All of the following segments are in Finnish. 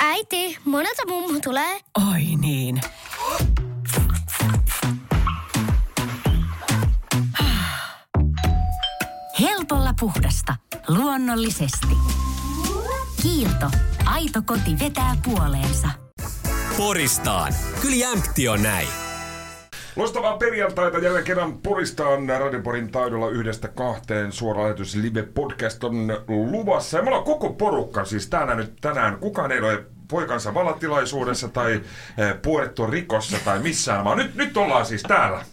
Äiti, monelta mummu tulee? Oi niin. Helpolla puhdasta. Luonnollisesti. Kiilto. Aito koti vetää puoleensa. Poristaan. Kyllä jämpti on näin. Loistavaa perjantaita jälleen kerran Poristaan Radioporin taidolla yhdestä kahteen suora lähetys Live Podcast on luvassa. Ja me ollaan koko porukka siis täällä nyt tänään. Kukaan ei ole poikansa valatilaisuudessa tai eh, Puerto Rikossa tai missään, vaan nyt, nyt ollaan siis täällä.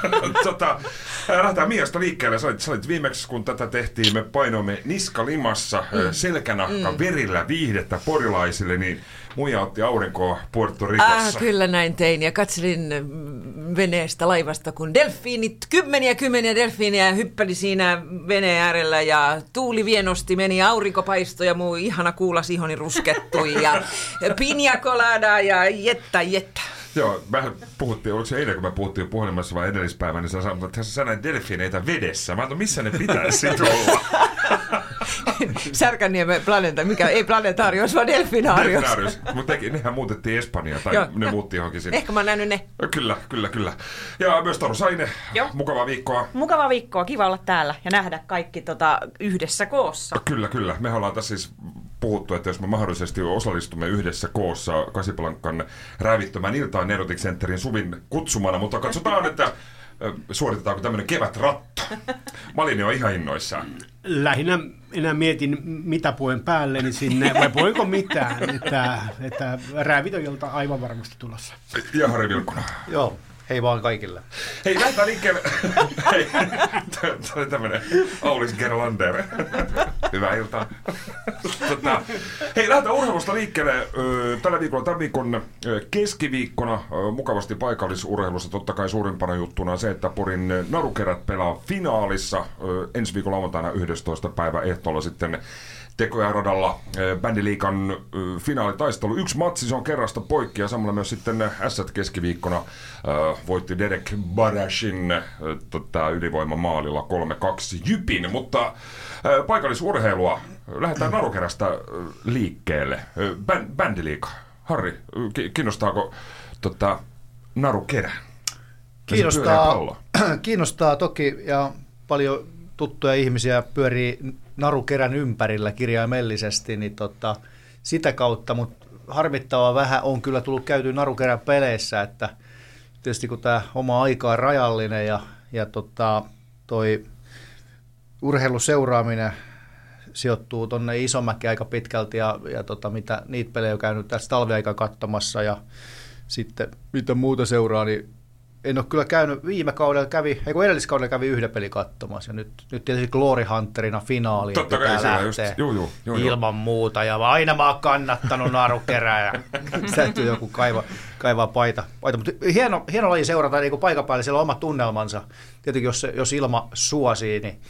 tota, eh, lähdetään Miasta liikkeelle. Sä olit, sä olit viimeksi, kun tätä tehtiin, me painoimme niskalimassa mm. selkänahka mm. verillä viihdettä porilaisille, niin muija otti aurinkoa Puerto Ricossa. Ah, kyllä näin tein ja katselin mm, veneestä laivasta, kun delfiinit, kymmeniä kymmeniä delfiiniä hyppäli siinä veneen äärellä ja tuuli vienosti meni, aurinko paistoi ja muu ihana kuula sihoni ruskettui ja pinja colada ja jetta jetta. Joo, vähän puhuttiin, oliko se eilen, kun me puhuttiin puhelimessa vai edellispäivänä, niin sä sanoit, että sä näin delfiineitä vedessä. Mä ajattelin, missä ne pitäisi olla? Särkänniemen planeetta, mikä ei planetaarius, vaan delfinaarius. Delfinaarius. Mutta nehän muutettiin Espanjaan, tai Joo. ne muutti johonkin sinne. Ehkä mä oon nähnyt ne. Kyllä, kyllä, kyllä. Ja myös Taru Saine, Joo. mukavaa viikkoa. Mukava viikkoa, kiva olla täällä ja nähdä kaikki tota, yhdessä koossa. Kyllä, kyllä. Me ollaan tässä siis puhuttu, että jos me mahdollisesti osallistumme yhdessä koossa Kasipalankan rävittömään iltaan Neurotic Centerin Suvin kutsumana, mutta katsotaan, että suoritetaanko tämmöinen kevätratto. Malini on ihan innoissaan. lähinnä enää mietin, mitä puen päälleni sinne, vai puenko mitään, että, että räävitöjiltä aivan varmasti tulossa. Ja Harri Vilkuna. Joo, hei vaan kaikille. Hei, lähdetään liikkeelle. Hei, tämä oli tämmöinen Aulis Gerlander. Hyvää iltaa. Tota, hei, lähdetään urheilusta liikkeelle. Tällä viikolla, tämän viikon keskiviikkona mukavasti paikallisurheilussa totta kai suurimpana juttuna se, että Porin narukerät pelaa finaalissa ensi viikon lauantaina 11. päivä ehtoolla sitten Tekoja radalla eh, bändiliikan eh, finaalitaistelu. Yksi matsi, se on kerrasta poikki ja samalla myös sitten Ässät keskiviikkona eh, voitti Derek Barashin eh, tota, ylivoimamaalilla 3-2 Jypin, mutta eh, paikallisurheilua lähdetään narukerästä eh, liikkeelle. Eh, bän, bändiliika. Harri, eh, ki- kiinnostaako tota, narukerä? Kiinnostaa, kiinnostaa toki ja paljon tuttuja ihmisiä pyörii narukerän ympärillä kirjaimellisesti, niin tota, sitä kautta, mutta harmittava vähän on kyllä tullut käyty narukerän peleissä, että tietysti kun tämä oma aika on rajallinen ja, ja tota, toi urheiluseuraaminen sijoittuu tuonne Isomäki aika pitkälti ja, ja tota, mitä niitä pelejä on käynyt tässä talviaika katsomassa ja sitten mitä muuta seuraa, niin en ole kyllä käynyt, viime kaudella kävi, ei kun edelliskaudella kävi yhden pelin katsomassa ja nyt, nyt tietysti Glory Hunterina finaaliin Totta kai pitää just, lähteä juu, juu, juu, juu. ilman muuta ja aina mä oon kannattanut narukerää ja täytyy joku kaiva, kaivaa paita. paita. Mutta hieno, hieno laji seurata niin kuin paikan päällä, siellä on omat tunnelmansa. Tietenkin jos, se- jos ilma suosii, niin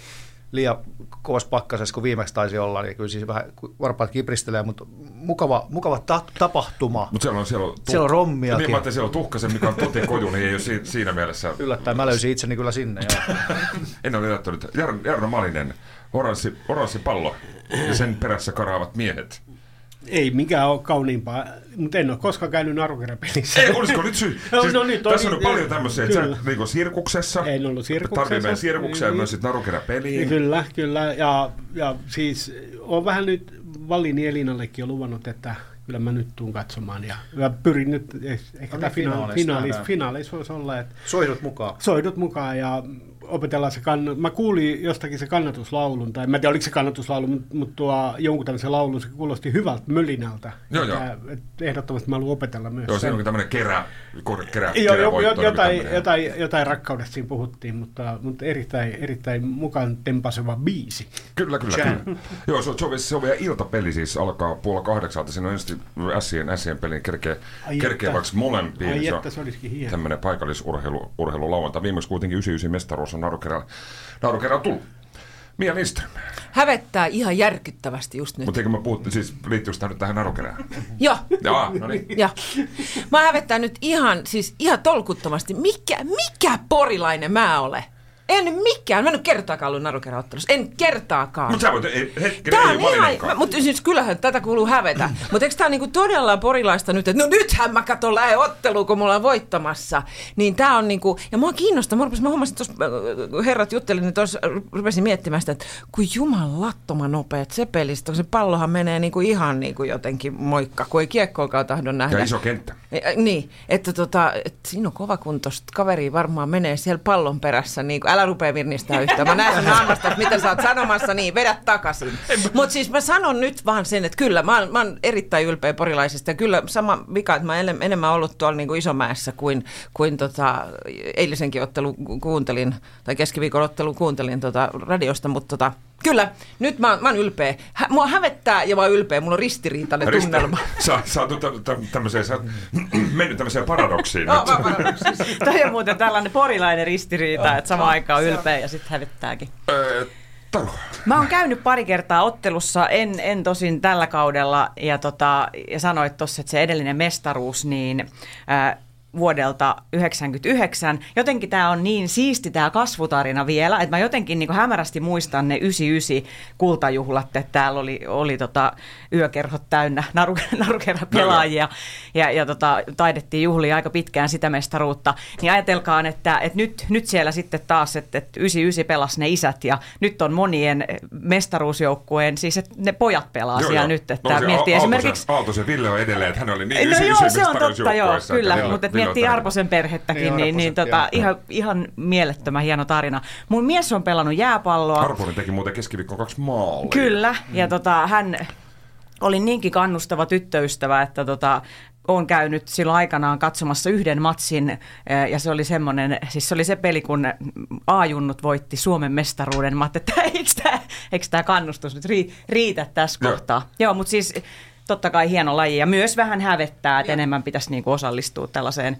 liian kovassa pakkasessa kuin viimeksi taisi olla, niin kyllä siis vähän varpaat kipristelee, mutta mukava, mukava ta- tapahtuma. Mutta siellä on, siellä on, Siellä on rommiakin. Niin, mä ajattelin, siellä on tuhkasen, mikä on totikoju, niin ei ole si- siinä mielessä. Yllättäen mä löysin itseni kyllä sinne. En ole yllättynyt. Jar- Jarno Malinen, oranssi, oranssi pallo ja sen perässä karaavat miehet. Ei mikään ole kauniimpaa, mutta en ole koskaan käynyt narukeräpelissä. Ei, olisiko nyt syy? No, siis, no nyt tässä oli- on paljon tämmöisiä, että sä niin sirkuksessa, En ollut sirkuksessa. tarvitsee sirkuksia ja Niin. myös sit narukeräpeliin. Kyllä, kyllä. Ja, ja siis on vähän nyt Vallini Elinallekin jo luvannut, että kyllä mä nyt tuun katsomaan. Ja, ja pyrin nyt, eh- ehkä niin, tämä finaali, finaaleissa finaalis voisi olla, että Soihdut mukaan. soidut mukaan ja opetellaan se kann... Mä kuulin jostakin se kannatuslaulun, tai mä en tiedä oliko se kannatuslaulu, mutta, mutta tuo jonkun tämmöisen laulun se kuulosti hyvältä mölinältä. Joo, joo. Että- että ehdottomasti mä haluan opetella myös Joo, siinä onkin tämmöinen kerä, kor- kerä, Joo, jo, kerävoitto, jo, joku jotain, jotain, jotain rakkaudesta siinä puhuttiin, mutta, mutta erittäin, erittäin mukaan tempaseva biisi. Kyllä, kyllä, kyllä. Joo, se on, se on, se on vielä iltapeli siis, alkaa puolella kahdeksalta. Siinä on ensin Sien, Sien pelin kerkee että. vaikka molempiin. Ai Se on että, se olisikin hieno. Tämmöinen paikallisurheilu urheilu lauantai. Viimeksi kuitenkin 99 mestaruus on narukerä, narukerä tullut. Mia Lindström. Hävettää ihan järkyttävästi just nyt. Mutta eikö mä puhuttu, siis liittyykö tämä nyt tähän narukerään? Joo. Jaa, no niin. Ja. Mä hävettää nyt ihan, siis ihan tolkuttomasti. Mikä, mikä porilainen mä olen? En mikään. Mä en ole kertaakaan ollut narukeräottelussa. En kertaakaan. Mutta sä voit, ei, Tää ei on ihan, mutta siis kyllähän tätä kuuluu hävetä. Mutta eikö tää niinku todella porilaista nyt, että no nythän mä katon lähe otteluun, kun mulla on voittamassa. Niin tää on niinku, ja mua kiinnostaa, mä, rupesin, mä huomasin tuossa, äh, herrat juttelin, niin tuossa rupesin miettimään sitä, että kun jumalattoman nopeat se pelistä, kun se pallohan menee niinku ihan niinku jotenkin moikka, kun ei kiekkoakaan tahdo nähdä. Ja iso kenttä. Niin, että tota, et siinä on kovakuntoista kaveri varmaan menee siellä pallon perässä, niin älä rupea virnistää yhtään. Mä näen sun naamasta, että mitä sä oot sanomassa, niin vedä takaisin. Mutta siis mä sanon nyt vaan sen, että kyllä, mä oon, mä oon erittäin ylpeä porilaisista ja kyllä sama vika, että mä oon enemmän ollut tuolla niin kuin Isomäessä kuin, kuin tota, eilisenkin ottelu kuuntelin, tai keskiviikon ottelu kuuntelin tota radiosta, mutta tota, Kyllä, nyt mä, oon- mä oon ylpeä. Hä, mua hävettää ja mä oon ylpeä. Mulla on ristiriitainen Risto, tunnelma. Sä, sä oot tä- tä- tämmöiseen, sä oot mennyt tämmöiseen paradoksiin No, Toi on muuten tällainen porilainen ristiriita, että samaan aikaan on ylpeä ja sitten hävettääkin. Taru, Mä oon käynyt pari kertaa ottelussa, en, en tosin tällä kaudella, ja, tota, ja sanoit tuossa, että se edellinen mestaruus, niin ää, vuodelta 99. Jotenkin tämä on niin siisti tämä kasvutarina vielä, että mä jotenkin niin hämärästi muistan ne 99 kultajuhlat, että täällä oli, oli tota yökerhot täynnä naru, narukerran pelaajia ja, ja tota, taidettiin juhlia aika pitkään sitä mestaruutta. Niin ajatelkaan, että, että nyt, nyt siellä sitten taas, että, että 99 pelasi ne isät ja nyt on monien mestaruusjoukkueen, siis että ne pojat pelaa siellä nyt, että se miettii Aaltosen- esimerkiksi... Aaltosen Ville on edelleen, että hän oli niin No ysi- joo, se on totta, joo, kyllä. Mutta miettii Arposen perhettäkin, Niin, niin, niin tota, joo. ihan, ihan mielettömän hieno tarina. Mun mies on pelannut jääpalloa. Arponen teki muuten keskiviikkoon kaksi maalia. Kyllä, ja tota, hän oli niinkin kannustava tyttöystävä, että tota, olen käynyt silloin aikanaan katsomassa yhden matsin, eh, ja se oli semmoinen, siis se oli se peli, kun A-junnut voitti Suomen mestaruuden. Mä ajattelin, että eikö tämä, eikö tämä kannustus nyt rii- riitä tässä Joo. kohtaa. Joo, mutta siis totta kai hieno laji, ja myös vähän hävettää, että enemmän pitäisi niinku osallistua tällaiseen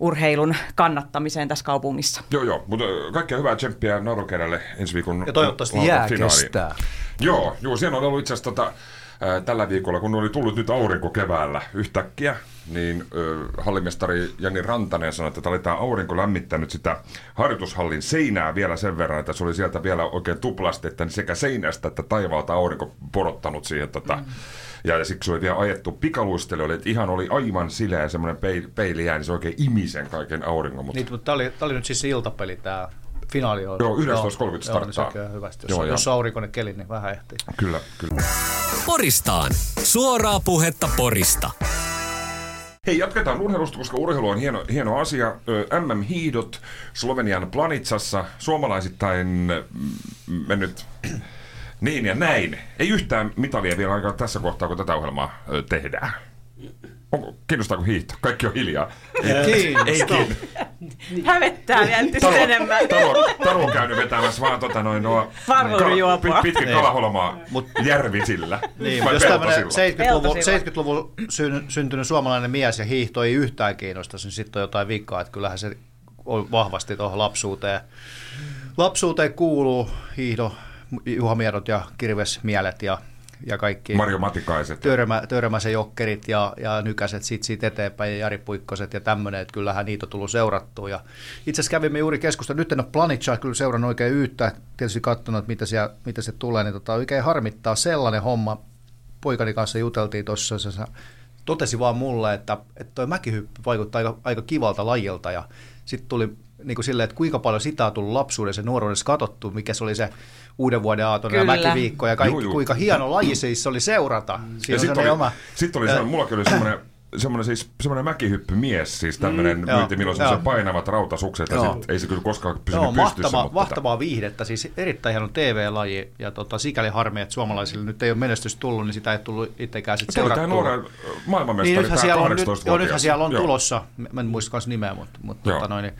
urheilun kannattamiseen tässä kaupungissa. Joo, joo, mutta kaikkea hyvää tsemppiä Narukerälle ensi viikon Ja toivottavasti jää finaaliin. kestää. Joo, joo, siellä on ollut itse asiassa tota, ää, tällä viikolla, kun oli tullut nyt aurinko keväällä yhtäkkiä, niin ö, hallimestari Jani Rantanen sanoi, että tämä oli tämä aurinko lämmittänyt sitä harjoitushallin seinää vielä sen verran, että se oli sieltä vielä oikein tuplasti, että sekä seinästä että taivaalta aurinko porottanut siihen tota, mm. Ja, ja siksi oli vielä ajettu pikaluistelijoille, että ihan oli aivan sileä semmoinen peili, peili jää, niin se oikein imi sen kaiken auringon. Mutta Niin, mutta tämä oli, tää oli nyt siis se iltapeli, tämä finaali on. Joo, 11.30 Joo, niin se starttaa. on kyllä hyvästi. Jos, Joo, jos aurinkoinen keli, niin vähän ehtii. Kyllä, kyllä. Poristaan. Suoraa puhetta Porista. Hei, jatketaan urheilusta, koska urheilu on hieno, hieno asia. MM-hiidot Slovenian Planitsassa, suomalaisittain mm, mennyt niin ja näin. Ei yhtään mitalia vielä ainakaan tässä kohtaa, kun tätä ohjelmaa ö, tehdään. Onko, kiinnostaako hiihto? Kaikki on hiljaa. Ei, ei kiinnosta. Hävettää vielä Taru, enemmän. taru, taru on käynyt vetämässä vaan tota noin nuo Varvuorijuopua. pit, pitkin Niin. kalaholmaa järvisillä. Niin, Vai jos tämmöinen peltosilla? 70-luvun, Peltosilla. 70-luvun syn, syntynyt suomalainen mies ja hiihto ei yhtään kiinnosta, niin sitten on jotain vikaa, että kyllähän se on vahvasti tuohon lapsuuteen. Lapsuuteen kuuluu hiihdo, Juha Miedot ja Kirvesmielet ja, ja kaikki. Marjo Matikaiset. Törmä, Törmäsen jokkerit ja, ja Nykäset sit siitä eteenpäin ja Jari Puikkoset ja tämmöinen, että kyllähän niitä on tullut seurattua. Ja itse asiassa kävimme juuri keskustelua, nyt en ole Planitsaa kyllä seurannut oikein yhtä, tietysti katsonut, että mitä, siellä, mitä se tulee, niin tota, oikein harmittaa sellainen homma. Poikani kanssa juteltiin tuossa, se totesi vaan mulle, että, että toi mäkihyppy vaikuttaa aika, aika kivalta lajilta ja sitten tuli niin kuin silleen, että kuinka paljon sitä on tullut lapsuudessa ja nuoruudessa katsottu, mikä se oli se uuden vuoden aaton ja mäkiviikko ja kaikki, Juu, juu. kuinka hieno laji siis se oli seurata. Siinä Ja on sitten oli, oma... sit oli semmoinen, mullakin oli semmoinen, semmoinen, siis, semmoinen mäkihyppymies, siis tämmöinen mm, joo, myynti, milloin joo. painavat rautasukset, ja Joo. sit, ei se kyllä koskaan pysynyt Joo, pystyssä. mahtavaa, mutta mahtavaa viihdettä, siis erittäin hieno TV-laji ja tota, sikäli harmi, että suomalaisille nyt ei ole menestystä tullut, niin sitä ei tullut itsekään sitten Se oli tämä seurattua. nuoren maailmanmestari, Niin nythän tämä siellä on, nyt, 18 joo, nythän siellä on tulossa, mä en muista kanssa nimeä, mutta, mutta, Joo. tota noin, niin,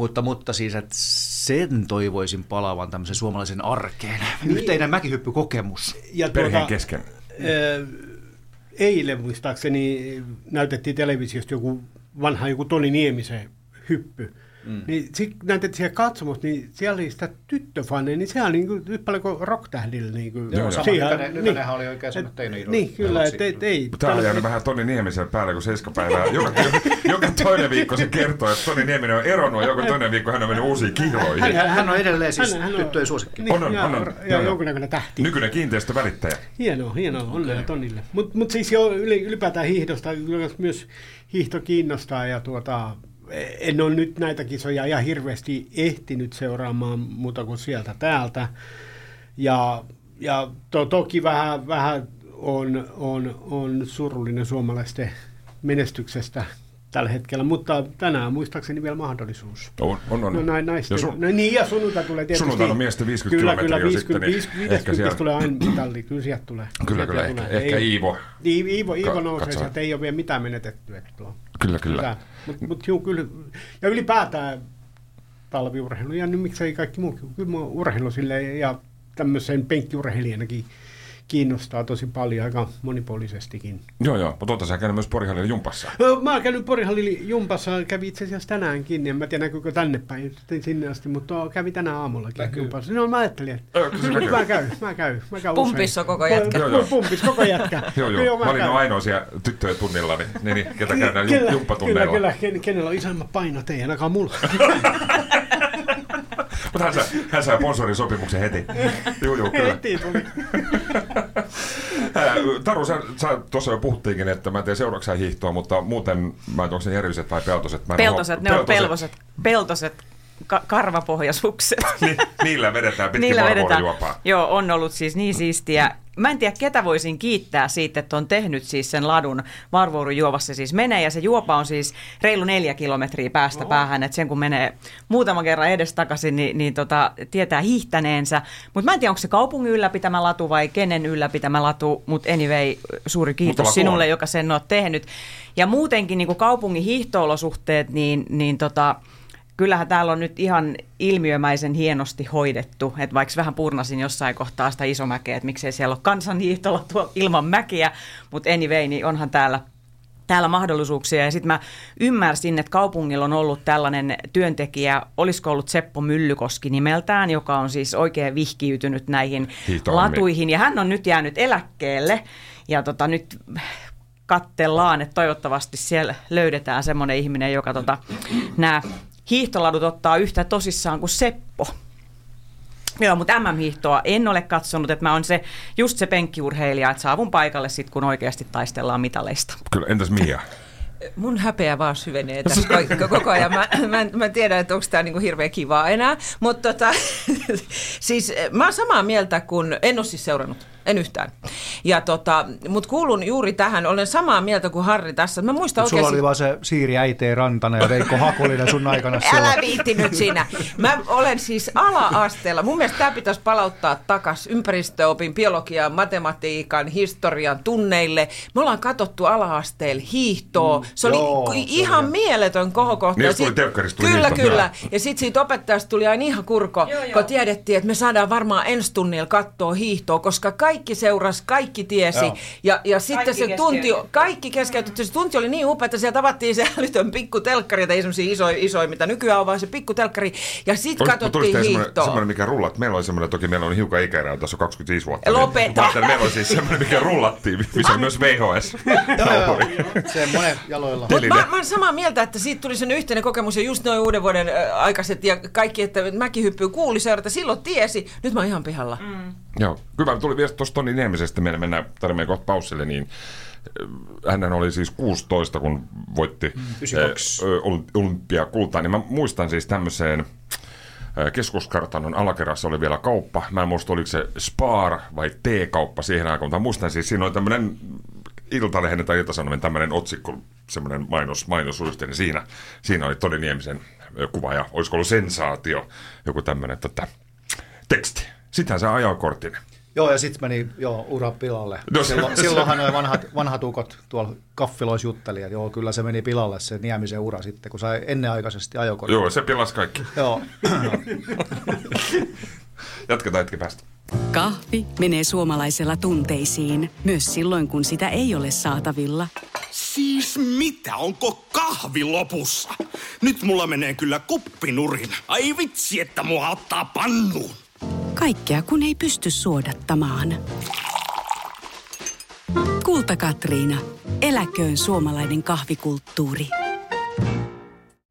mutta, mutta siis, että sen toivoisin palaavan tämmöisen suomalaisen arkeen. Yhteinen mäkihyppykokemus. Ja Perheen kesken. ö, eilen muistaakseni näytettiin televisiosta joku vanha joku Toni Niemisen hyppy. Mm. Niin sitten näytettiin siellä katsomus, niin siellä oli sitä tyttöfaneja, niin sehän on niin kuin, yhtä paljon kuin rocktähdillä. Niin kuin, Joo, sama. siihen- Nykänen, Nykänenhän oli oikein semmoinen teini Niin, kyllä, että et, ei. Tää on jäänyt vähän Toni Niemisen päälle kuin seiskapäivää. Joka, joka, joka toinen viikko se kertoo, että Toni Nieminen on eronnut ja joka toinen viikko hän on mennyt uusiin kiloihin. Hän, hän on edelleen siis hän- hän on- tyttöjen suosikki. Niin, On, on, ja, on, on. ja, jonkunnäköinen tähti. Nykyinen kiinteistövälittäjä. Hienoa, hienoa, onnea Tonille. Mutta mut siis jo yli, ylipäätään hiihdosta, myös hiihto kiinnostaa ja tuota, en ole nyt näitä kisoja ihan hirveästi ehtinyt seuraamaan muuta kuin sieltä täältä. Ja, ja to, toki vähän, vähän on, on, on surullinen suomalaisten menestyksestä tällä hetkellä, mutta tänään muistaakseni vielä mahdollisuus. On, on, on. No näin naisten. Ja Ja su- no niin, ja sunnuntai tulee tietysti. Sunnuntaina on miesten 50 kyllä, kilometriä Kyllä, sitten, 50, niin 50, ehkä 50 siellä- tulee aina mitalli, kyllä sieltä tulee. Kyllä, kyllä. Ehkä, tulee. ehkä Ei- Iivo. Iivo, Iivo, Iivo nousee sieltä, ei ole vielä mitään menetetty. Että tuo. Kyllä, kyllä. Mutta mut, juu, kyllä. Ja ylipäätään talviurheilu, ja nyt miksei kaikki muukin. Kyllä mua urheilu silleen, ja tämmöisen penkkiurheilijanakin kiinnostaa tosi paljon, aika monipuolisestikin. Joo, joo. Mutta oota sä käynyt myös Porihallilla jumpassa. Ö, Mä oon käynyt Porihallin jumpassa, kävi itse asiassa tänäänkin, en mä tiedä näkyykö tänne päin sitten sinne asti, mutta kävi tänään aamullakin Näkyy. jumpassa. No mä ajattelin, että Ö, kyllä se nyt näkyy. mä käyn, mä käyn, mä käyn Pumpissa usein. koko jätkä. Joo, joo. Pumpis koko jätkä. Joo, joo. mä Mä olin käyn. no ainoa siellä tyttöjen tunnilla, niin, niin, niin ketä käydään Kyllä, ju- jumppatunneilla. Kyllä, kyllä, ken, kenellä on isommat painot, ei ainakaan mulla. Mutta hän, saa- hän sai sponsorisopimuksen heti. Joo, joo, kyllä. Heti tuli. Taru, sä, sä tuossa jo puhuttiinkin, että mä en tiedä seuraavaksi hiihtoa, mutta muuten, mä en tiedä, onko järviset vai peltoset. Mä Peltoset, ne on pelvoset, peltoset ka- karvapohjasukset. Ni, niillä vedetään pitkin Niillä vedetään. juopaa. Joo, on ollut siis niin siistiä. Mä en tiedä, ketä voisin kiittää siitä, että on tehnyt siis sen ladun Varvuorun juovassa siis menee. Ja se juopa on siis reilu neljä kilometriä päästä päähän. Että sen kun menee muutaman kerran edestakaisin, niin, niin tota, tietää hiihtäneensä. Mutta mä en tiedä, onko se kaupungin ylläpitämä latu vai kenen ylläpitämä latu. Mutta anyway, suuri kiitos sinulle, joka sen on tehnyt. Ja muutenkin niin kaupungin hiihtoolosuhteet, niin, niin tota, kyllähän täällä on nyt ihan ilmiömäisen hienosti hoidettu, että vaikka vähän purnasin jossain kohtaa sitä isomäkeä, että miksei siellä ole kansanhiihtolla tuo ilman mäkiä, mutta anyway, niin onhan täällä täällä mahdollisuuksia. Ja sitten mä ymmärsin, että kaupungilla on ollut tällainen työntekijä, olisiko ollut Seppo Myllykoski nimeltään, joka on siis oikein vihkiytynyt näihin Hiihtohommiin. latuihin. Ja hän on nyt jäänyt eläkkeelle. Ja tota, nyt kattellaan, että toivottavasti siellä löydetään semmoinen ihminen, joka tota, nämä hiihtoladut ottaa yhtä tosissaan kuin Seppo. Joo, mutta MM-hiihtoa en ole katsonut, että mä oon se, just se penkkiurheilija, että saavun paikalle sitten, kun oikeasti taistellaan mitaleista. Kyllä, entäs Mia? Mun häpeä vaan syvenee tässä ko- koko ajan. Mä, mä, en- mä tiedän, että onko tämä niinku hirveän kivaa enää. Mutta tota, siis eh, mä oon samaa mieltä, kun en ole siis seurannut. En yhtään. Ja tota, mut kuulun juuri tähän, olen samaa mieltä kuin Harri tässä. Mä muistan Sulla oikeasti... oli vaan se Siiri Äiteen Rantanen ja Veikko Hakulinen sun aikana siellä. Älä viitti nyt siinä. Mä olen siis ala-asteella. Mun mielestä tämä pitäisi palauttaa takas ympäristöopin, biologian, matematiikan, historian tunneille. Me ollaan katsottu ala-asteella hiihtoa. Se oli joo, se ihan oli. mieletön kohokohta. Niin, sit- Kyllä, hiihto. kyllä. Joo. Ja sitten siitä opettajasta tuli aina ihan kurko, joo, kun tiedettiin, että me saadaan varmaan ensi tunnilla katsoa hiihtoa, koska kaikki seurasi, kaikki tiesi. Joo. Ja, ja sitten Kaikki se tunti, kaikki keskeytetty. Se tunti oli niin upea, että sieltä tavattiin se älytön pikku telkkari, tai ei semmoisia isoja, isoja, mitä nykyään on, vaan se pikku telkkari. Ja sitten katsottiin semmoinen, hiihtoa. semmoinen, mikä rullat. Meillä oli semmoinen, toki meillä on hiukan ikäerää, tässä on 25 vuotta. Lopeta. Niin, meillä oli siis semmoinen, mikä rullattiin, missä on myös VHS. Joo, joo, se monen jaloilla. Mutta mä, mä oon samaa mieltä, että siitä tuli sen yhteinen kokemus ja just noin uuden vuoden aikaiset ja kaikki, että mäkin hyppyy kuuli seurata, silloin tiesi. Nyt mä oon ihan pihalla. Mm. Joo, hyvä. Tuli viesti tuosta Toni Niemisestä, meidän mennään tarvitsemme kohta paussille, niin hän oli siis 16, kun voitti 92. eh, olymp- olympiakultaa, niin mä muistan siis tämmöiseen eh, keskuskartanon alakerrassa oli vielä kauppa. Mä en muista, oliko se Spar vai T-kauppa siihen aikaan, mutta muistan siis, siinä oli tämmöinen Iltalehden tai Iltasanomien tämmöinen otsikko, semmoinen mainos, mainosyhteinen, niin siinä, siinä oli Toni Niemisen kuva ja olisiko ollut sensaatio, joku tämmöinen tota, teksti. Sittenhän se ajokortin. Joo, ja sitten meni joo, ura pilalle. No Silloin, se- silloinhan noin vanhat, vanhat ukot tuolla kaffiloissa jutteli, että joo, kyllä se meni pilalle se Niemisen ura sitten, kun sai ennenaikaisesti ajokortin. Joo, se pilasi kaikki. Joo. Jatketaan hetki päästä. Kahvi menee suomalaisella tunteisiin, myös silloin kun sitä ei ole saatavilla. Siis mitä? Onko kahvi lopussa? Nyt mulla menee kyllä kuppinurin. Ai vitsi, että mua ottaa pannuun. Kaikkea kun ei pysty suodattamaan. Kulta Katriina. Eläköön suomalainen kahvikulttuuri.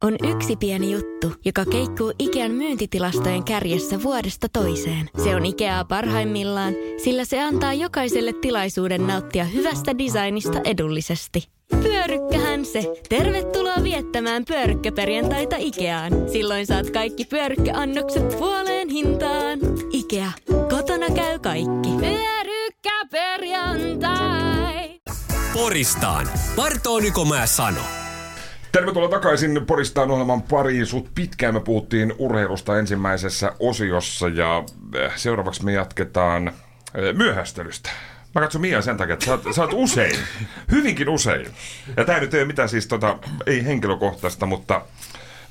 On yksi pieni juttu, joka keikkuu Ikean myyntitilastojen kärjessä vuodesta toiseen. Se on Ikeaa parhaimmillaan, sillä se antaa jokaiselle tilaisuuden nauttia hyvästä designista edullisesti. Pyörykkähän se! Tervetuloa viettämään pyörykkäperjantaita Ikeaan. Silloin saat kaikki pyörykkäannokset puoleen hintaan. Ikea. Kotona käy kaikki. Pyörykkäperjantai! Poristaan. Partooniko mä sano? Tervetuloa takaisin Poristaan ohjelman pariin. Sut pitkään me puhuttiin urheilusta ensimmäisessä osiossa ja eh, seuraavaksi me jatketaan eh, myöhästelystä. Mä katson Mia sen takia, että sä oot, sä oot usein, hyvinkin usein. Ja tää nyt ei ole mitään siis tota, ei henkilökohtaista, mutta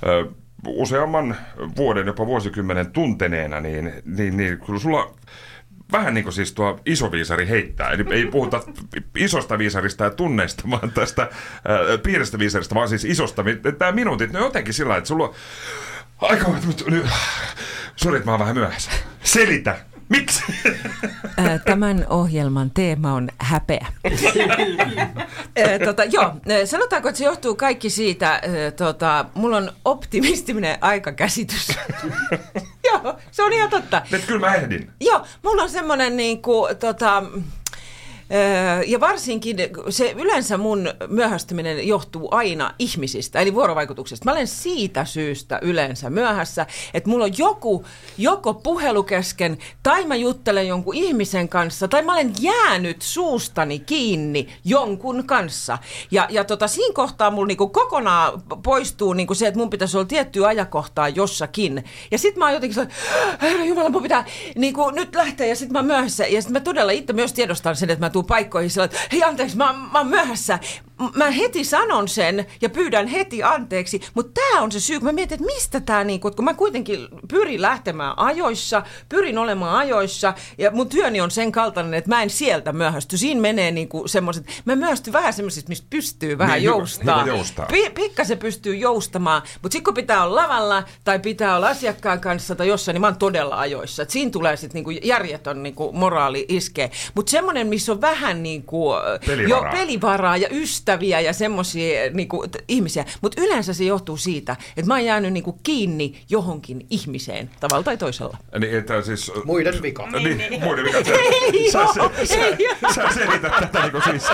ö, useamman vuoden, jopa vuosikymmenen tunteneena, niin, niin, niin kyllä sulla vähän niin kuin siis tuo iso viisari heittää. Eli ei puhuta isosta viisarista ja tunneista, vaan tästä äh, pienestä viisarista, vaan siis isosta. Tämä minuutit, ne jotenkin sillä että sulla on aika... Sori, että mä oon vähän myöhässä. Selitä! Miksi? Tämän ohjelman teema on häpeä. tota, joo, sanotaanko, että se johtuu kaikki siitä, tota, mulla on optimistinen aikakäsitys. joo, se on ihan totta. Et kyllä mä ehdin. Joo, mulla on semmoinen niin kuin, tota, ja varsinkin se yleensä mun myöhästyminen johtuu aina ihmisistä, eli vuorovaikutuksesta. Mä olen siitä syystä yleensä myöhässä, että mulla on joku, joko puhelu kesken, tai mä juttelen jonkun ihmisen kanssa, tai mä olen jäänyt suustani kiinni jonkun kanssa. Ja, ja tota, siinä kohtaa mulla niinku kokonaan poistuu niinku se, että mun pitäisi olla tiettyä ajakohtaa jossakin. Ja sit mä oon jotenkin sellainen, herra Jumala, mun pitää niinku nyt lähteä, ja sit mä myöhässä. Ja sit mä todella itse myös tiedostan sen, että mä paikkoihin sillä, että hei anteeksi, mä, mä oon myöhässä. Mä heti sanon sen ja pyydän heti anteeksi, mutta tämä on se syy, kun mä mietin, että mistä tämä, niinku, kun mä kuitenkin pyrin lähtemään ajoissa, pyrin olemaan ajoissa ja mun työni on sen kaltainen, että mä en sieltä myöhästy. Siinä menee niinku semmoiset, mä myöhästyn vähän semmoisista, mistä pystyy vähän Niin, joustaa. hyvä joustaa. Pi- pikkasen pystyy joustamaan, mutta sitten kun pitää olla lavalla tai pitää olla asiakkaan kanssa tai jossain, niin mä oon todella ajoissa. Et siinä tulee sitten niinku järjetön niinku moraali iskee. Mutta semmoinen, missä on vähän niinku, Pelivaraa. jo pelivaraa ja ystäviä ja semmoisia niinku, t- ihmisiä. Mutta yleensä se johtuu siitä, että mä oon jäänyt niinku kiinni johonkin ihmiseen tavalla tai toisella. Niin, että siis... Muiden vika. Niin, muiden vika. Sä, Ei sä, oo, sä, ei sä, sä selität tätä niin siis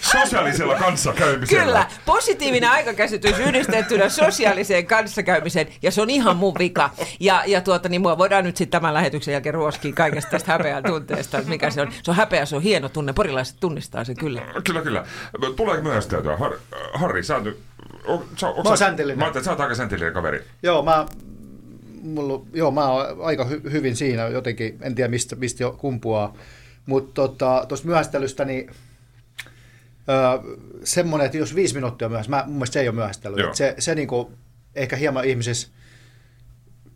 sosiaalisella kanssakäymisellä. Kyllä, positiivinen aikakäsitys yhdistettynä sosiaaliseen kanssakäymiseen, ja se on ihan mun vika. Ja, ja tuota, niin mua voidaan nyt sitten tämän lähetyksen jälkeen ruoskii kaikesta tästä häpeän tunteesta, mikä se on. Se on häpeä, se on hieno tunne, porilaiset tunnistaa sen kyllä. Kyllä, kyllä. Tuleeko myöhästeltyä? Har, Harri, sä oot nyt... O, sä, Mä oon säntillinen. Mä ajattelin, että sä oot aika säntillinen kaveri. Joo, mä, mulla, joo, mä oon aika hy, hyvin siinä jotenkin, en tiedä mistä, mistä jo kumpuaa. Mutta tuosta tota, myöhästelystä, niin öö, semmoinen, että jos viisi minuuttia myöhässä, mä, mun mielestä se ei ole myöhästely. Se, se niinku, ehkä hieman ihmisissä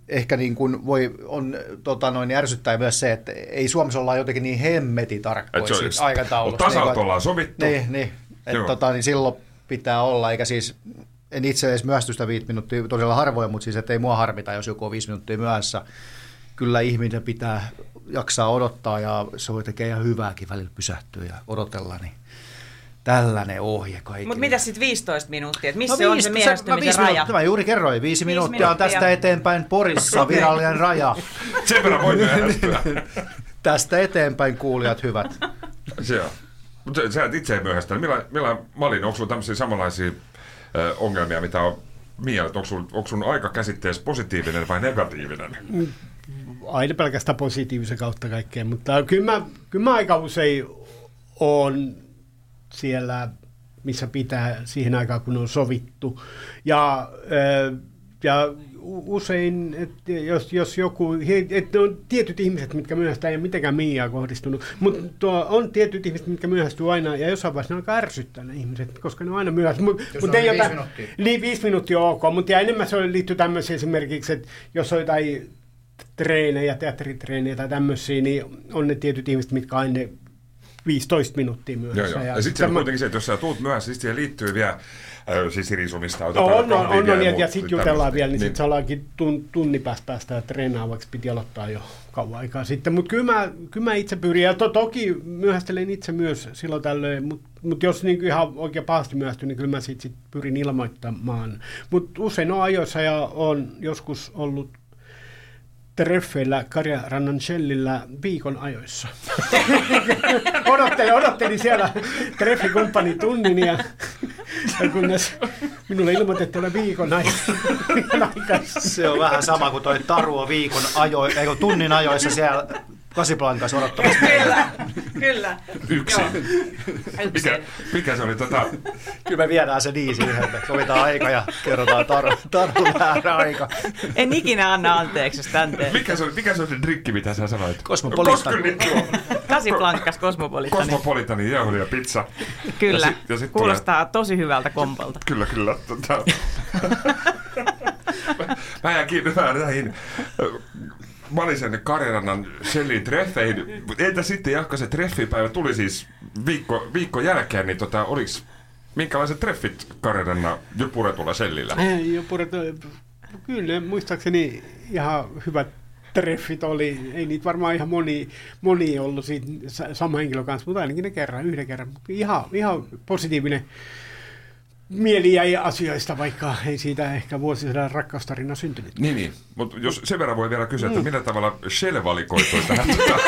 ehkä niin kuin voi, on tota noin, ärsyttää myös se, että ei Suomessa olla jotenkin niin hemmeti tarkkoja on- aikataulusta. Tasalta Niin ollaan sovittu. Niin, niin. Et, tota, niin silloin pitää olla, eikä siis, en itse edes myöhästystä viisi minuuttia, todella harvoin, mutta siis että ei mua harmita, jos joku on viisi minuuttia myöhässä. Kyllä ihminen pitää jaksaa odottaa ja se voi tekee ihan hyvääkin välillä pysähtyä ja odotella, niin tällainen ohje kaikille. Mutta mitä sitten 15 minuuttia? Että missä No se on se mä miehästymisen viisi raja? minuuttia, Mä juuri kerroin, viisi, minuuttia, on minuuttia. tästä eteenpäin Porissa virallinen raja. Sen verran voi tästä eteenpäin kuulijat hyvät. Se on. Mutta sä et itse myöhästä. Millä, millä Malin, onko sulla tämmöisiä samanlaisia ö, ongelmia, mitä on että onko sun, onko sun aika käsitteessä positiivinen vai negatiivinen? aina pelkästään positiivisen kautta kaikkea, mutta kyllä mä, kyllä mä aika usein on siellä, missä pitää siihen aikaan, kun on sovittu. Ja, äh, ja usein, että jos, jos joku, että on tietyt ihmiset, mitkä myöhästää, ei ole mitenkään Miaa kohdistunut, mutta on tietyt ihmiset, mitkä myöhästyy aina, ja jossain vaiheessa ne alkaa ärsyttää ne ihmiset, koska ne on aina myöhässä. Mut, Jos mut on ei viisi ota- minuuttia. Li, viisi minuuttia on ok, mutta ja enemmän se on- liittyy tämmöisiin esimerkiksi, että jos on jotain treenejä, teatteritreenejä tai tämmöisiä, niin on ne tietyt ihmiset, mitkä aina 15 minuuttia Joo, myöhässä. joo. Ja, sitten tämä- on kuitenkin se, että jos sä tuut myöhässä, niin siihen liittyy vielä siis riisumista. On, otetaan on, on, on, vielä on, ja, ja sitten jutellaan vielä, niin, sitten se ollaankin tun, tunnin päästä päästä treenaavaksi, piti aloittaa jo kauan aikaa sitten. Mutta kyllä mä, kyllä mä itse pyrin, ja to, toki myöhästelen itse myös silloin tällöin, mutta mut jos niin ihan oikein pahasti myöhästyn, niin kyllä mä sit, sit pyrin ilmoittamaan. Mutta usein on ajoissa ja on joskus ollut treffeillä Karjarannan Shellillä viikon ajoissa. odottelin, odottelin siellä treffikumppani tunnin ja, ja kunnes minulle ilmoitettiin olla viikon aikaisin. Se on vähän sama kuin toi Taru on viikon ajo, ei kun tunnin ajoissa siellä Kasiplankas odottamassa. Kyllä, kyllä. Yksi. Mikä, mikä se oli? Tota, Kyllä me viedään se diisi yhdelle. Sovitaan aika ja kerrotaan Taru, Taru väärä aika. En ikinä anna anteeksi, jos tän teen. mikä, se oli, mikä se oli se drinkki, mitä sä sanoit? Tuo. Kasiplankas kosmopolitani. Kosmopolitani jauheli ja pizza. Kyllä, Ja sit, ja sit kuulostaa tosi hyvältä kompalta. Kyllä, kyllä. Tota... mä jään kiinni vähän näihin ö, Malisen Karjarannan Shellin treffeihin. Entä sitten, Jahka, se treffipäivä tuli siis viikko, viikko jälkeen, niin tota, oliks, minkälaiset treffit Karjarannan jo puretulla Shellillä? Puret, kyllä, muistaakseni ihan hyvät treffit oli. Ei niitä varmaan ihan moni, moni ollut siitä sa- sama henkilö kanssa, mutta ainakin ne kerran, yhden kerran. Ihan, ihan positiivinen mieli jäi asioista, vaikka ei siitä ehkä vuosisadan rakkaustarina syntynyt. Niin, niin. Mutta jos sen verran voi vielä kysyä, että millä tavalla Shell valikoitui tähän tota,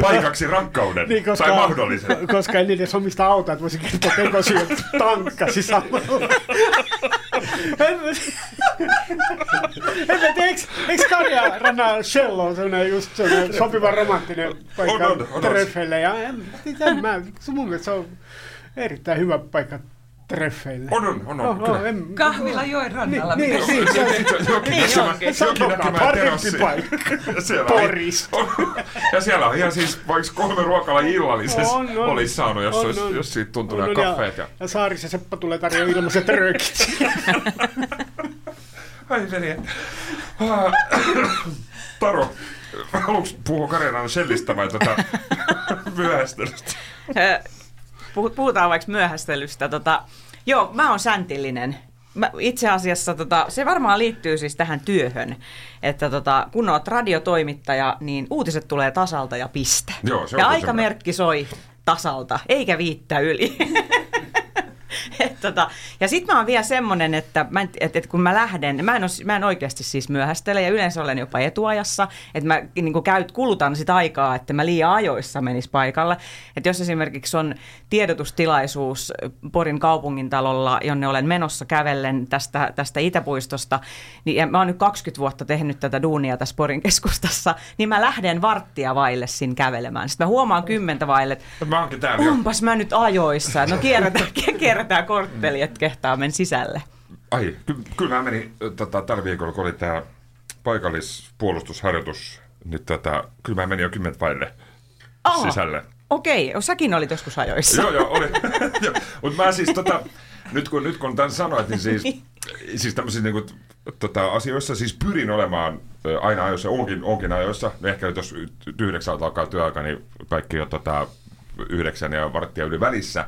paikaksi rakkauden, Niin, koska, tai mahdollisen. koska en edes omista autoa, että voisin kertoa että tankkasi samalla. En mä- en mä eikö, eikö Karja Ranna Shell on sellainen just sellainen sopiva romanttinen paikka On, on, on, treffeille. Ja en, en mä, se mun mielestä se on erittäin hyvä paikka treffeille. On, on, on, on, kyllä. en, Kahvila joen rannalla. Niin, niin, niin, Niin terassi. paikka. Ja siellä on- Poris. on- Ja siellä on ihan siis vaikka kolme ruokala illallisessa On, on. olisi saanut, jos, On, olisi, on. jos siitä tuntuu On, nämä on, ja- kaffeet. Ja... Ja Saarissa Seppa tulee tarjoamaan ilmaiset röökit. Ai veli. Taro, haluatko puhua Karjalan Shellistä vai tota myöhästelystä? Puhutaan vaikka myöhästelystä. Tota, joo, mä oon säntillinen. Mä, itse asiassa tota, se varmaan liittyy siis tähän työhön, että tota, kun oot radiotoimittaja, niin uutiset tulee tasalta ja piste. Joo, se on ja aikamerkki soi tasalta, eikä viittä yli. Et tota, ja sitten mä oon vielä semmonen, että, mä en, et, et kun mä lähden, mä en, os, mä en oikeasti siis myöhästele ja yleensä olen jopa etuajassa, että mä niin käyt, kulutan sitä aikaa, että mä liian ajoissa menis paikalle. Että jos esimerkiksi on tiedotustilaisuus Porin kaupungintalolla, jonne olen menossa kävellen tästä, tästä Itäpuistosta, niin ja mä oon nyt 20 vuotta tehnyt tätä duunia tässä Porin keskustassa, niin mä lähden varttia vaille sinne kävelemään. Sitten mä huomaan kymmentä vaille, että Mä onpas mä nyt ajoissa. No kierretään, kierretään kortteli, että kehtaa men sisälle. Ai, ky- kyllä mä menin tota, tällä viikolla, kun oli tämä paikallispuolustusharjoitus, niin tota, kyllä mä menin jo kymmentä vaille Aa. sisälle. Okei, säkin olit joskus ajoissa. Joo, joo, oli. Mutta mä siis tota, nyt kun, nyt kun tämän sanoit, niin siis, siis tämmöisissä niinku, tota, asioissa siis pyrin olemaan aina ajoissa, onkin, onkin ajoissa. No Ehkä jos yhdeksältä alkaa työaika, niin kaikki jo tota, yhdeksän ja varttia yli välissä.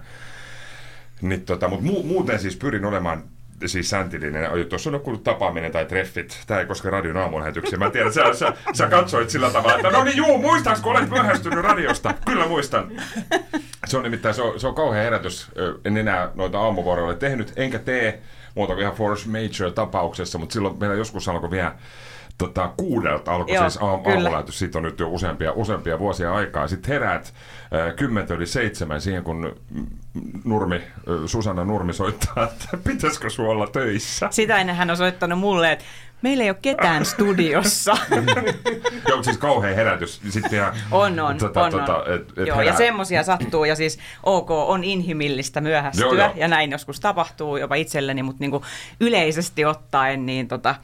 Niin, tota, mutta mu- muuten siis pyrin olemaan siis säntillinen. Tuossa on joku tapaaminen tai treffit. Tämä ei koske radion aamulähetyksiä. Mä tiedän, sä, sä, sä katsoit sillä tavalla, että no niin juu, muistaaks, kun olet myöhästynyt radiosta? Kyllä muistan. Se on nimittäin, se on, se on kauhean herätys. En enää noita aamuvuoroja tehnyt, enkä tee muuta kuin ihan force major tapauksessa, mutta silloin meillä joskus alkoi vielä tota, kuudelta alkoi Joo, siis aam- aamulähetys. Siitä on nyt jo useampia, useampia vuosia aikaa. Sitten heräät kymmentä yli seitsemän siihen, kun Nurmi, Susanna Nurmi soittaa, että pitäisikö sulla olla töissä. Sitä ennen hän on soittanut mulle, että meillä ei ole ketään studiossa. Joo, siis kauhean herätys. Sitten ihan, On, on, tota, on, tota, on. Et, et Joo, ja semmoisia sattuu, ja siis ok, on inhimillistä myöhästyä, Joo, joo. ja näin joskus tapahtuu jopa itselleni, mutta niinku yleisesti ottaen, niin tota,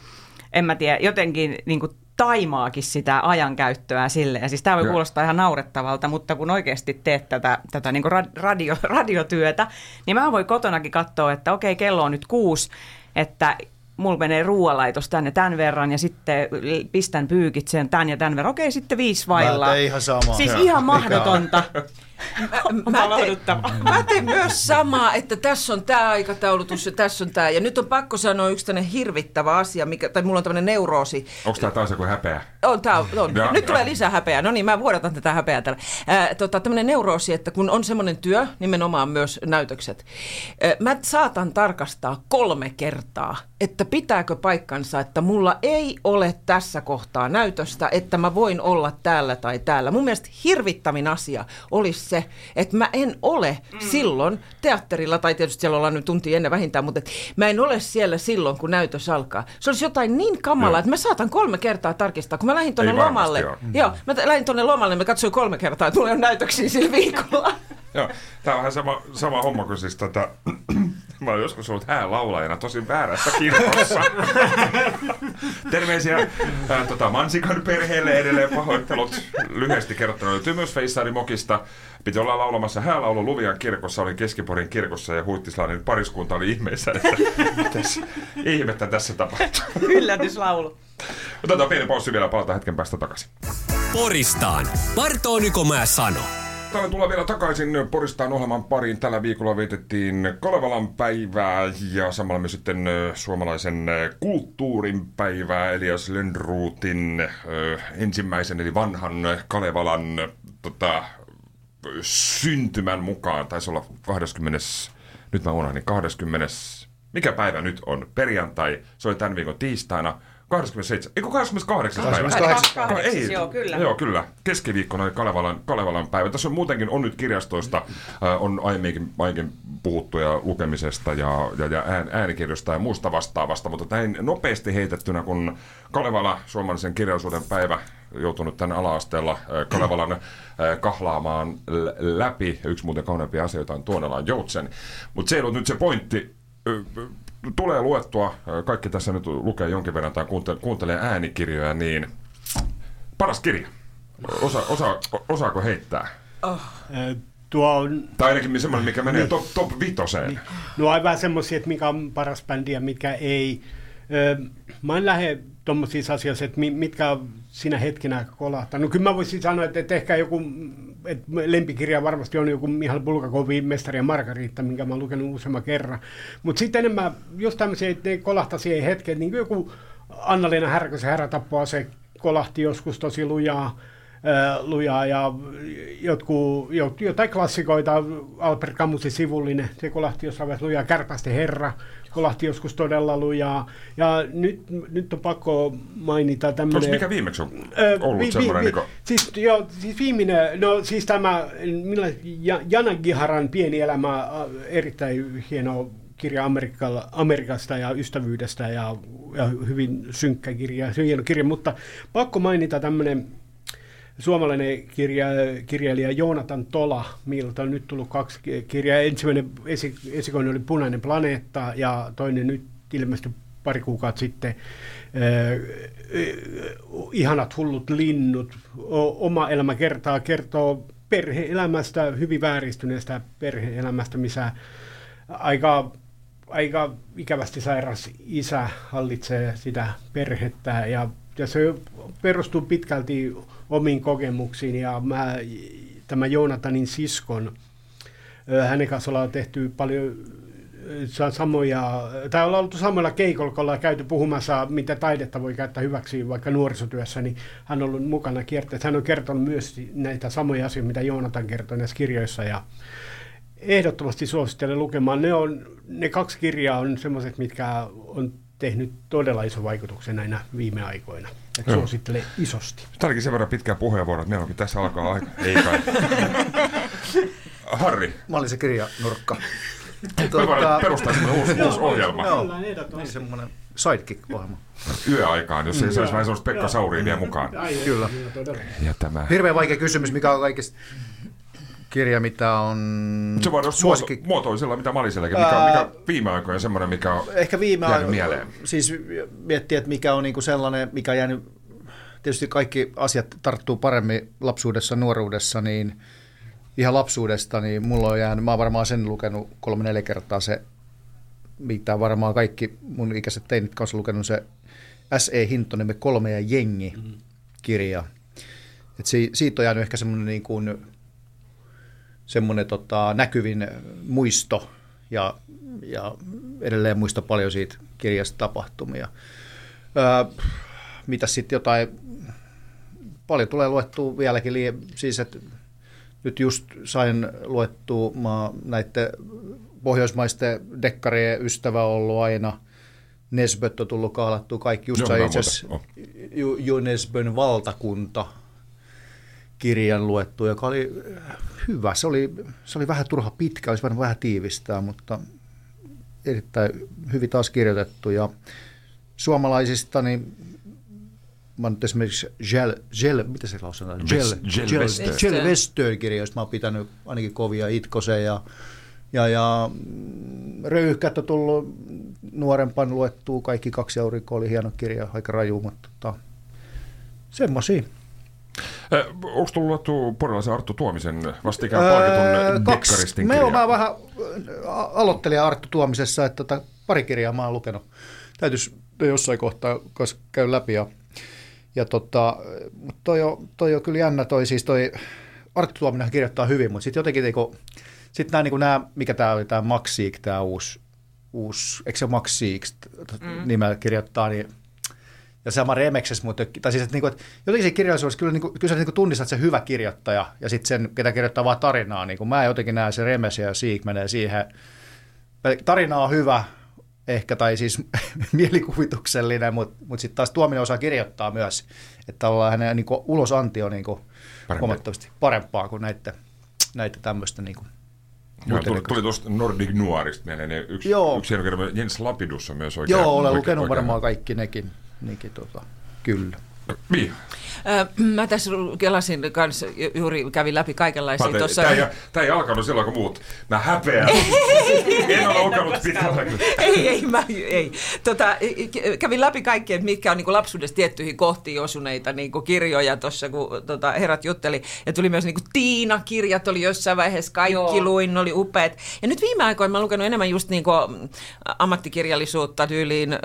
en mä tiedä, jotenkin niinku taimaakin sitä ajankäyttöä sille. Ja siis tämä voi kuulostaa ihan naurettavalta, mutta kun oikeasti teet tätä, tätä niinku ra- radio, radiotyötä, niin mä voin kotonakin katsoa, että okei, kello on nyt kuusi, että mulla menee ruoanlaitos tänne tämän verran ja sitten pistän pyykit sen tämän ja tämän verran. Okei, sitten viisi vailla. Mä ihan samaa. Siis ihan mahdotonta. Mä teen, mä teen myös samaa, että tässä on tämä aikataulutus ja tässä on tämä. Ja nyt on pakko sanoa yksi tämmöinen hirvittävä asia, mikä, tai mulla on tämmöinen neuroosi. Onko tämä taas joku häpeä? On, tää on, on. Ja- Nyt ja- tulee lisää häpeää. No niin, mä vuodatan tätä häpeää täällä. Ää, tota, tämmöinen neuroosi, että kun on semmoinen työ, nimenomaan myös näytökset. Mä saatan tarkastaa kolme kertaa, että pitääkö paikkansa, että mulla ei ole tässä kohtaa näytöstä, että mä voin olla täällä tai täällä. Mun mielestä hirvittävin asia olisi se, että mä en ole mm. silloin teatterilla, tai tietysti siellä ollaan nyt tunti ennen vähintään, mutta et mä en ole siellä silloin, kun näytös alkaa. Se olisi jotain niin kamalaa, Joo. että mä saatan kolme kertaa tarkistaa. Kun mä lähdin tuonne lomalle, oo. joo, mä lähdin tuonne lomalle, mä katsoin kolme kertaa, että mulla on näytöksiä sillä viikolla. Joo, tämä on vähän sama, sama homma kuin siis tätä, mä oon joskus ollut häälaulajana tosi väärässä kirkossa. Terveisiä ää, tota, Mansikan perheelle edelleen pahoittelut. Lyhyesti kerrottuna oli Tymysfeissari Mokista. Piti olla laulamassa häälaulu Luvian kirkossa, oli Keskiporin kirkossa ja huittislainen pariskunta oli ihmeessä, että mitäs ihmettä tässä tapahtuu. Yllätyslaulu. Otetaan pieni paussi vielä, palataan hetken päästä takaisin. Poristaan. Bartoonikoma sano. Täällä tullaan vielä takaisin Poristaan ohjelman pariin. Tällä viikolla vietettiin Kalevalan päivää ja samalla myös sitten suomalaisen kulttuurin päivää. Elias Lönnruutin ensimmäisen eli vanhan Kalevalan tota, syntymän mukaan. Taisi olla 20. Nyt mä unohdin, 20. Mikä päivä nyt on? Perjantai. Se oli tämän viikon tiistaina. 27, eikö 28. päivä? 28. Ka- Ei, joo, kyllä. Joo, kyllä. Keskiviikkona oli Kalevalan, Kalevalan päivä. Tässä on muutenkin on nyt kirjastoista, äh, on aiemminkin, aiemmin puhuttu ja lukemisesta ja, ja, ja ään, äänikirjoista ja muusta vastaavasta, mutta näin nopeasti heitettynä, kun Kalevala, suomalaisen kirjallisuuden päivä, joutunut tänne ala-asteella äh, Kalevalan äh, kahlaamaan läpi. Yksi muuten kauneimpia asioita on Tuonelan Joutsen. Mutta se ei ollut nyt se pointti. Tulee luettua, kaikki tässä nyt lukee jonkin verran tai kuuntelee, kuuntelee äänikirjoja, niin paras kirja. Osa, osa, osaako heittää? Ö, Tuo on, Tai ainakin semmoinen, mikä menee top, top vitoseen. no on vähän semmoisia, että mikä on paras bändi ja mitkä ei. Mä en lähde tuommoisissa asioissa, että mi- mitkä sinä hetkenä kolahtaa. No kyllä mä voisin sanoa, että, että ehkä joku, että lempikirja varmasti on joku Mihail Bulgakovin Mestari ja Margarita, minkä mä oon lukenut useamman kerran. Mutta sitten enemmän just tämmöisiä, että ne kolahtaa siihen hetkeen, niin kuin joku Anna-Leena Härkösen Härätappoa, se kolahti joskus tosi lujaa lujaa ja jotkut, jot- jotain klassikoita, Albert Camusin sivullinen, se kolahti jossain vaiheessa lujaa, Kärpästen herra, kolahti joskus todella lujaa. Ja nyt, nyt on pakko mainita Onko tämmöinen... mikä viimeksi on ollut vi- vi- semmoinen? vi- niin Siis, joo, siis viimeinen, no siis tämä millä, Ja- Jana Giharan Pieni elämä, erittäin hieno kirja Amerikalla, Amerikasta ja ystävyydestä ja, ja hyvin synkkä kirja, se on hieno kirja, mutta pakko mainita tämmöinen suomalainen kirja, kirjailija Joonatan Tola, miltä on nyt tullut kaksi ki- kirjaa. Ensimmäinen esi, esikoinen oli Punainen planeetta ja toinen nyt ilmestyi pari kuukautta sitten ö, Ihanat hullut linnut. O, oma elämä kertaa kertoo perhe-elämästä, hyvin vääristyneestä perhe-elämästä, missä aika, aika ikävästi sairas isä hallitsee sitä perhettä ja, ja se perustuu pitkälti omiin kokemuksiin ja mä, tämä Joonatanin siskon, hänen kanssa ollaan tehty paljon samoja, tai ollaan oltu samoilla keikoilla, kun ollaan käyty puhumassa, mitä taidetta voi käyttää hyväksi vaikka nuorisotyössä, niin hän on ollut mukana kierteessä. Hän on kertonut myös näitä samoja asioita, mitä Joonatan kertoi näissä kirjoissa ja ehdottomasti suosittelen lukemaan. Ne, on, ne kaksi kirjaa on semmoiset, mitkä on tehnyt todella iso vaikutuksen näinä viime aikoina. Et Joo. suosittelen isosti. Tämä olikin sen verran pitkä puheenvuoro, että meillä onkin tässä alkaa aika. Ei kai. Harri, Mä olin se kirjanurkka. voidaan perustaa semmoinen uusi, uusi ohjelma Joo, niin semmoinen sidekick-ohjelma. yöaikaan, jos ei saisi vähän semmoista Pekka Sauriinia mukaan. Ai, Kyllä. Ja tämä... Hirveän vaikea kysymys, mikä on kaikista kirja, mitä on Se voi olla suosikki. muoto, muotoisella, mitä Malisellakin, mikä, on- mikä viime aikoina semmoinen, mikä on Ehkä viime jäänyt aikoina, mieleen. siis miettiä, että mikä on niinku sellainen, mikä on jäänyt, tietysti kaikki asiat tarttuu paremmin lapsuudessa, nuoruudessa, niin ihan lapsuudesta, niin mulla on jäänyt, mä oon varmaan sen lukenut kolme-neljä kertaa se mitä varmaan kaikki mun ikäiset teinit kanssa lukenut, se S.E. Hintonen, kolme ja jengi kirja. Et si, siitä on jäänyt ehkä semmoinen niin kuin, semmoinen tota, näkyvin muisto ja, ja edelleen muista paljon siitä kirjasta tapahtumia. Öö, mitä sitten jotain, paljon tulee luettua vieläkin, siis että nyt just sain luettua näiden pohjoismaisten dekkarien ystävä ollut aina. Nesböt on tullut kahlattua kaikki. Just sai itse asiassa Jo Nesbön valtakunta kirjan luettu, joka oli hyvä. Se oli, se oli vähän turha pitkä, olisi voinut vähän tiivistää, mutta erittäin hyvin taas kirjoitettu. Ja suomalaisista, niin mä nyt esimerkiksi Gel, Gel mitä se lausutaan? Gel, Gel, Gel, Gel kirjoista mä oon pitänyt ainakin kovia Itkosen ja, ja, ja Röyhkät on tullut nuorempan luettua, kaikki kaksi aurinkoa oli hieno kirja, aika raju, mutta tota, semmoisia. Onko tullut luettu porilaisen Arttu Tuomisen vastikään palkitun dekkaristin Me olen vähän aloittelija Arttu Tuomisessa, että tota, pari kirjaa mä oon lukenut. Täytyisi jossain kohtaa käy läpi ja ja tota, toi, on, toi on kyllä jännä, toi siis toi Arttu Tuominen kirjoittaa hyvin, mutta sitten jotenkin niinku, sit nämä, niinku nämä, mikä tämä oli, tämä Maxiik, tämä uusi, uusi, eikö se Maxiik mm. nimellä kirjoittaa, niin ja sama Remekses, mutta tai siis, että, niinku, että jotenkin se kirjallisuudessa kyllä, niinku, kyllä sä niinku tunnistat se hyvä kirjoittaja ja sitten sen, ketä kirjoittaa vaan tarinaa. Niin mä jotenkin näen se Remes ja Siik menee siihen. Tarina on hyvä, ehkä, tai siis mielikuvituksellinen, mutta mut sitten taas tuominen osaa kirjoittaa myös, että ollaan hänen niin ulosanti on niin huomattavasti parempaa kuin näitä, näitä tämmöistä niin kuin, Joo, tuli, tuli tuosta Nordic Noirista mieleen, niin yksi, Joo. yksi hieno Jens Lapidus on myös oikein. Joo, olen oikein, lukenut oikein. varmaan kaikki nekin, nekin tota, kyllä. Mia? Mä tässä kelasin kanssa, juuri kävin läpi kaikenlaisia tuossa. Tämä, ei, tämä ei alkanut silloin kuin muut. Mä häpeän. en ole alkanut pitkällä. ei, ei, mä, ei. Tota, kävin läpi kaikkea, mitkä on niin lapsuudessa tiettyihin kohtiin osuneita niin kuin kirjoja tuossa, kun tota, herrat jutteli. Ja tuli myös niin kuin Tiina-kirjat, oli jossain vaiheessa kaikki Joo. luin, ne oli upeat. Ja nyt viime aikoina mä oon lukenut enemmän just niin kuin ammattikirjallisuutta tyyliin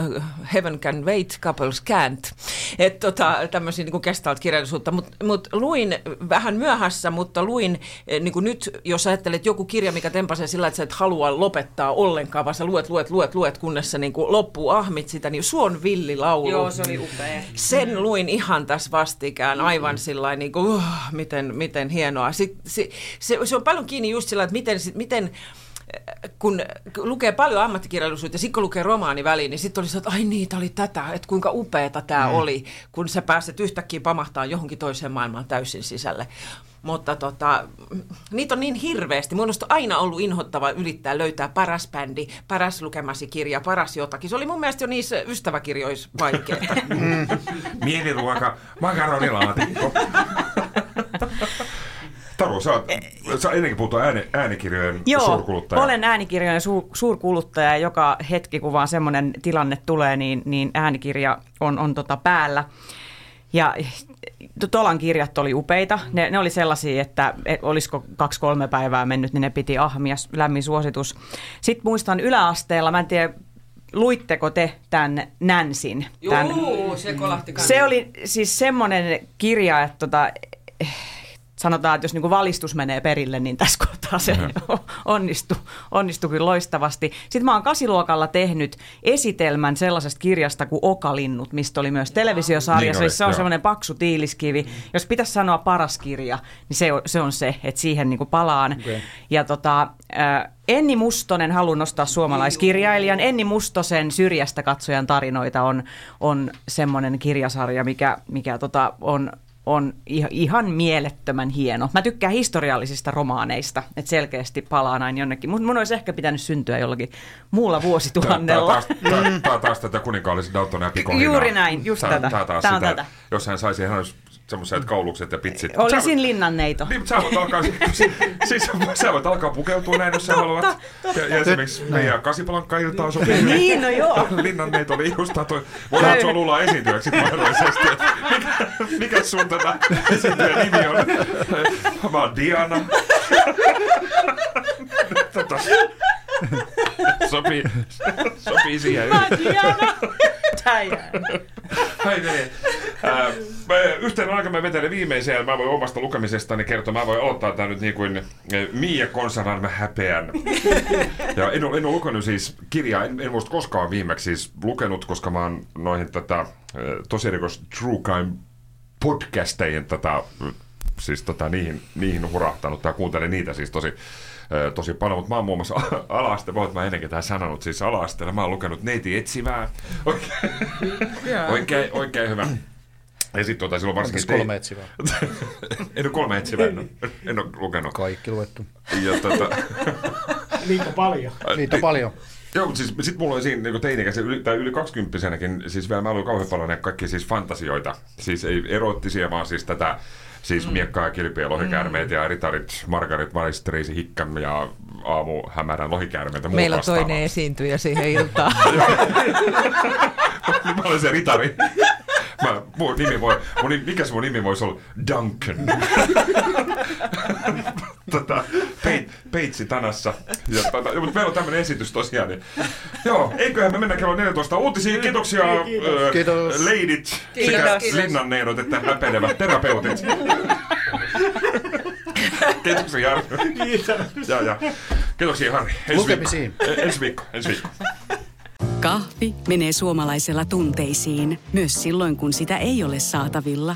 Heaven Can Wait, Couples Can't. Että tota, tämmöisiä niin gestalt-kirjallisuutta, mutta mut luin vähän myöhässä, mutta luin eh, niin kuin nyt, jos ajattelet joku kirja, mikä tempasee sillä, että sä et halua lopettaa ollenkaan, vaan sä luet, luet, luet, luet, kunnes sä niin kuin loppuu ahmit sitä, niin Suon villilaulu. Joo, se oli upea. Sen luin ihan tässä vastikään, aivan mm. sillä niin kuin, uh, miten, miten hienoa. Sit, se, se, se on paljon kiinni just sillä, että miten, miten kun lukee paljon ammattikirjallisuutta ja sitten kun lukee romaani väliin, niin sitten oli se, että ai niin, oli tätä, että kuinka upeata tämä mm. oli, kun sä pääset yhtäkkiä pamahtaa johonkin toiseen maailmaan täysin sisälle. Mutta tota, niitä on niin hirveästi. Mun on aina ollut inhottava yrittää löytää paras bändi, paras lukemasi kirja, paras jotakin. Se oli mun mielestä jo niissä ystäväkirjoissa vaikea. mm. Mieliruoka, makaronilaatikko. Taru, sä, oot, sä ennenkin puhuttu ääni, äänikirjojen Joo, suurkuluttaja. olen äänikirjojen su, suurkuluttaja. Joka hetki, kun vaan semmoinen tilanne tulee, niin, niin äänikirja on, on tota päällä. Ja Tolan kirjat oli upeita. Ne, ne oli sellaisia, että olisiko kaksi-kolme päivää mennyt, niin ne piti ahmia. Lämmin suositus. Sitten muistan yläasteella, mä en tiedä, luitteko te tämän Nänsin? Joo, se kolahti Se oli siis semmoinen kirja, että tota, sanotaan, että jos niin kuin valistus menee perille, niin tässä kohtaa se onnistuu, onnistuu kyllä loistavasti. Sitten mä oon kasiluokalla tehnyt esitelmän sellaisesta kirjasta kuin Okalinnut, mistä oli myös televisiosarja. Niin se on semmoinen paksu tiiliskivi. Jos pitäisi sanoa paras kirja, niin se on se, on se että siihen niin kuin palaan. Okay. Ja tota, Enni Mustonen, haluan nostaa suomalaiskirjailijan. Enni Mustosen Syrjästä katsojan tarinoita on, on semmoinen kirjasarja, mikä, mikä tota, on on ihan mielettömän hieno. Mä tykkään historiallisista romaaneista, että selkeästi palaa näin jonnekin. Mutta mun olisi ehkä pitänyt syntyä jollakin muulla vuosituhannella. Tämä taas tätä kuninkaallisen Dalton ja Juuri näin, just tätä. Tämä on tätä. Jos hän saisi, hän olisi semmoiset kaulukset ja pitsit. Olisin linnanneito. Niin, sä voit alkaa, siis, siis sä voit alkaa pukeutua näin, jos sä haluat. Ja, ja esimerkiksi meidän kasipalankka-iltaan sopii. niin, no joo. Linnanneito oli just toi. Voidaan sua luulla esiintyjäksi mahdollisesti. Mikä, mikä sun tätä esiintyjän nimi on? Mä oon Diana. tota. sopii, sopii siihen. Diana. Diana. Ai niin. Äh, yhteen aikaan mä vetelen viimeisen ja mä voin omasta lukemisestani kertoa. Mä voin aloittaa tää nyt niin kuin äh, Mia Konsanan mä häpeän. Ja en ole, en ole lukenut siis kirjaa, en, en muista koskaan viimeksi siis lukenut, koska mä oon noihin tätä äh, tosirikos True Crime podcasteihin tätä, siis tota, niihin, niihin hurahtanut tai kuuntelen niitä siis tosi, tosi paljon, mutta mä oon muun muassa ala-aste, voit mä ennenkin tähän sanonut, siis ala mä oon lukenut neiti etsivää, oikein, oikein, oikein hyvä. Ja sitten tota, silloin varsinkin... Onko kolme etsivää? en ole kolme etsivää, en ole, en ole lukenut. Kaikki luettu. Ja tota... Niitä on paljon. Niitä on paljon. Joo, mutta siis sit mulla oli siinä niin teinikäisen, yli, tai yli 20 siis vielä mä luin kauhean paljon kaikki siis fantasioita. Siis ei eroottisia, vaan siis tätä, siis mm. miekkaa ja kilpiä lohikäärmeitä ja ritarit, Margaret Weiss, Tracy Hickam ja aamu hämärän lohikäärmeitä. Meillä on toinen esiintyjä siihen iltaan. mä olen se ritari. Mä, mun nimi voi, mun, mikä se mun nimi voisi olla? Duncan. tota, peit, peitsi tanassa. Ja, tota, mutta meillä on tämmöinen esitys tosiaan. Niin. Joo, eiköhän me mennä kello 14 uutisiin. Kiitoksia Kiitos. Kiitos. leidit Kiitos. sekä Kiitos. linnanneidot että häpenevät terapeutit. Kiitoksia Jari. Kiitos. Ja, ja. Kiitoksia Harri. Ensi Lukemisiin. viikko. Ensi viikko. Ensi viikko. Kahvi menee suomalaisella tunteisiin, myös silloin kun sitä ei ole saatavilla.